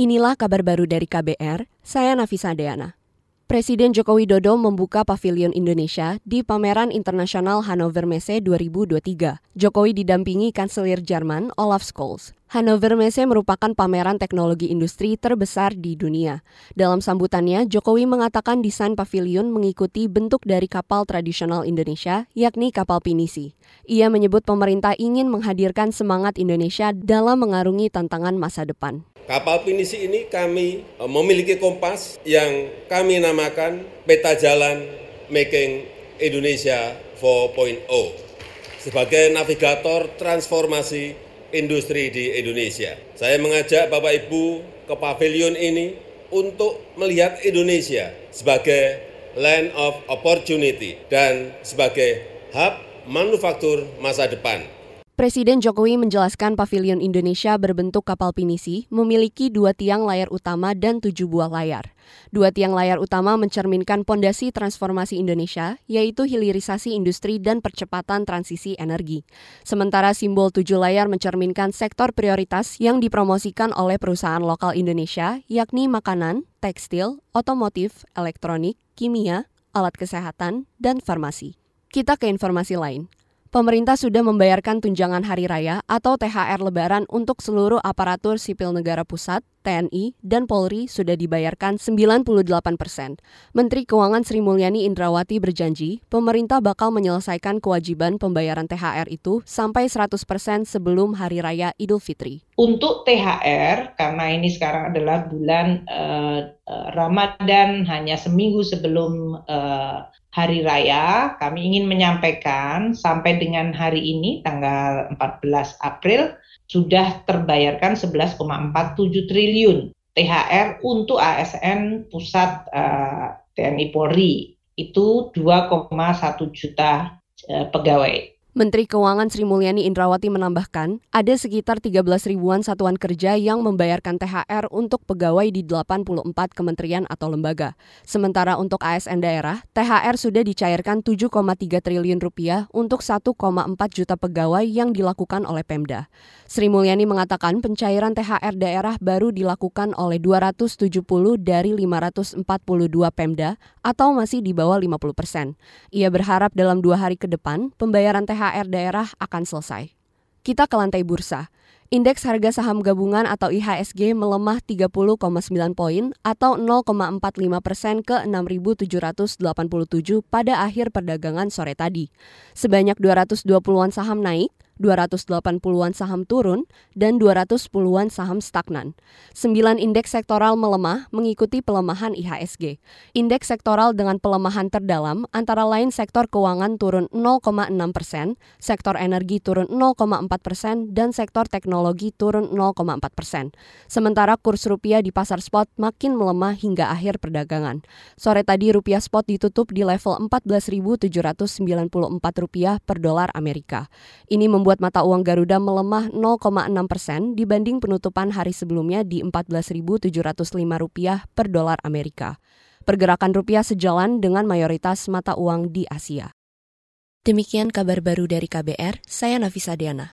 Inilah kabar baru dari KBR, saya Nafisa Deana. Presiden Joko Widodo membuka Pavilion Indonesia di Pameran Internasional Hannover Messe 2023. Jokowi didampingi Kanselir Jerman Olaf Scholz. Hannover Messe merupakan pameran teknologi industri terbesar di dunia. Dalam sambutannya, Jokowi mengatakan desain pavilion mengikuti bentuk dari kapal tradisional Indonesia, yakni kapal pinisi. Ia menyebut pemerintah ingin menghadirkan semangat Indonesia dalam mengarungi tantangan masa depan. Kapal pinisi ini kami e, memiliki kompas yang kami namakan peta jalan Making Indonesia 4.0 sebagai navigator transformasi industri di Indonesia. Saya mengajak Bapak Ibu ke pavilion ini untuk melihat Indonesia sebagai land of opportunity dan sebagai hub manufaktur masa depan. Presiden Jokowi menjelaskan pavilion Indonesia berbentuk kapal pinisi memiliki dua tiang layar utama dan tujuh buah layar. Dua tiang layar utama mencerminkan pondasi transformasi Indonesia, yaitu hilirisasi industri dan percepatan transisi energi. Sementara simbol tujuh layar mencerminkan sektor prioritas yang dipromosikan oleh perusahaan lokal Indonesia, yakni makanan, tekstil, otomotif, elektronik, kimia, alat kesehatan, dan farmasi. Kita ke informasi lain. Pemerintah sudah membayarkan tunjangan hari raya atau THR lebaran untuk seluruh aparatur sipil negara pusat, TNI, dan Polri sudah dibayarkan 98 persen. Menteri Keuangan Sri Mulyani Indrawati berjanji, pemerintah bakal menyelesaikan kewajiban pembayaran THR itu sampai 100 persen sebelum Hari Raya Idul Fitri. Untuk THR, karena ini sekarang adalah bulan uh, Ramadan, hanya seminggu sebelum uh, hari raya, kami ingin menyampaikan sampai dengan hari ini tanggal 14 April sudah terbayarkan 11,47 triliun THR untuk ASN pusat uh, eh, TNI Polri itu 2,1 juta uh, pegawai. Menteri Keuangan Sri Mulyani Indrawati menambahkan, ada sekitar 13 ribuan satuan kerja yang membayarkan THR untuk pegawai di 84 kementerian atau lembaga. Sementara untuk ASN daerah, THR sudah dicairkan 7,3 triliun rupiah untuk 1,4 juta pegawai yang dilakukan oleh Pemda. Sri Mulyani mengatakan pencairan THR daerah baru dilakukan oleh 270 dari 542 Pemda atau masih di bawah 50 persen. Ia berharap dalam dua hari ke depan, pembayaran THR THR daerah akan selesai. Kita ke lantai bursa. Indeks harga saham gabungan atau IHSG melemah 30,9 poin atau 0,45 persen ke 6.787 pada akhir perdagangan sore tadi. Sebanyak 220-an saham naik, 280-an saham turun, dan 210-an saham stagnan. Sembilan indeks sektoral melemah mengikuti pelemahan IHSG. Indeks sektoral dengan pelemahan terdalam antara lain sektor keuangan turun 0,6 persen, sektor energi turun 0,4 persen, dan sektor teknologi turun 0,4 persen. Sementara kurs rupiah di pasar spot makin melemah hingga akhir perdagangan. Sore tadi rupiah spot ditutup di level 14.794 rupiah per dolar Amerika. Ini membuat membuat mata uang Garuda melemah 0,6 persen dibanding penutupan hari sebelumnya di 14.705 rupiah per dolar Amerika. Pergerakan rupiah sejalan dengan mayoritas mata uang di Asia. Demikian kabar baru dari KBR, saya Nafisa Diana.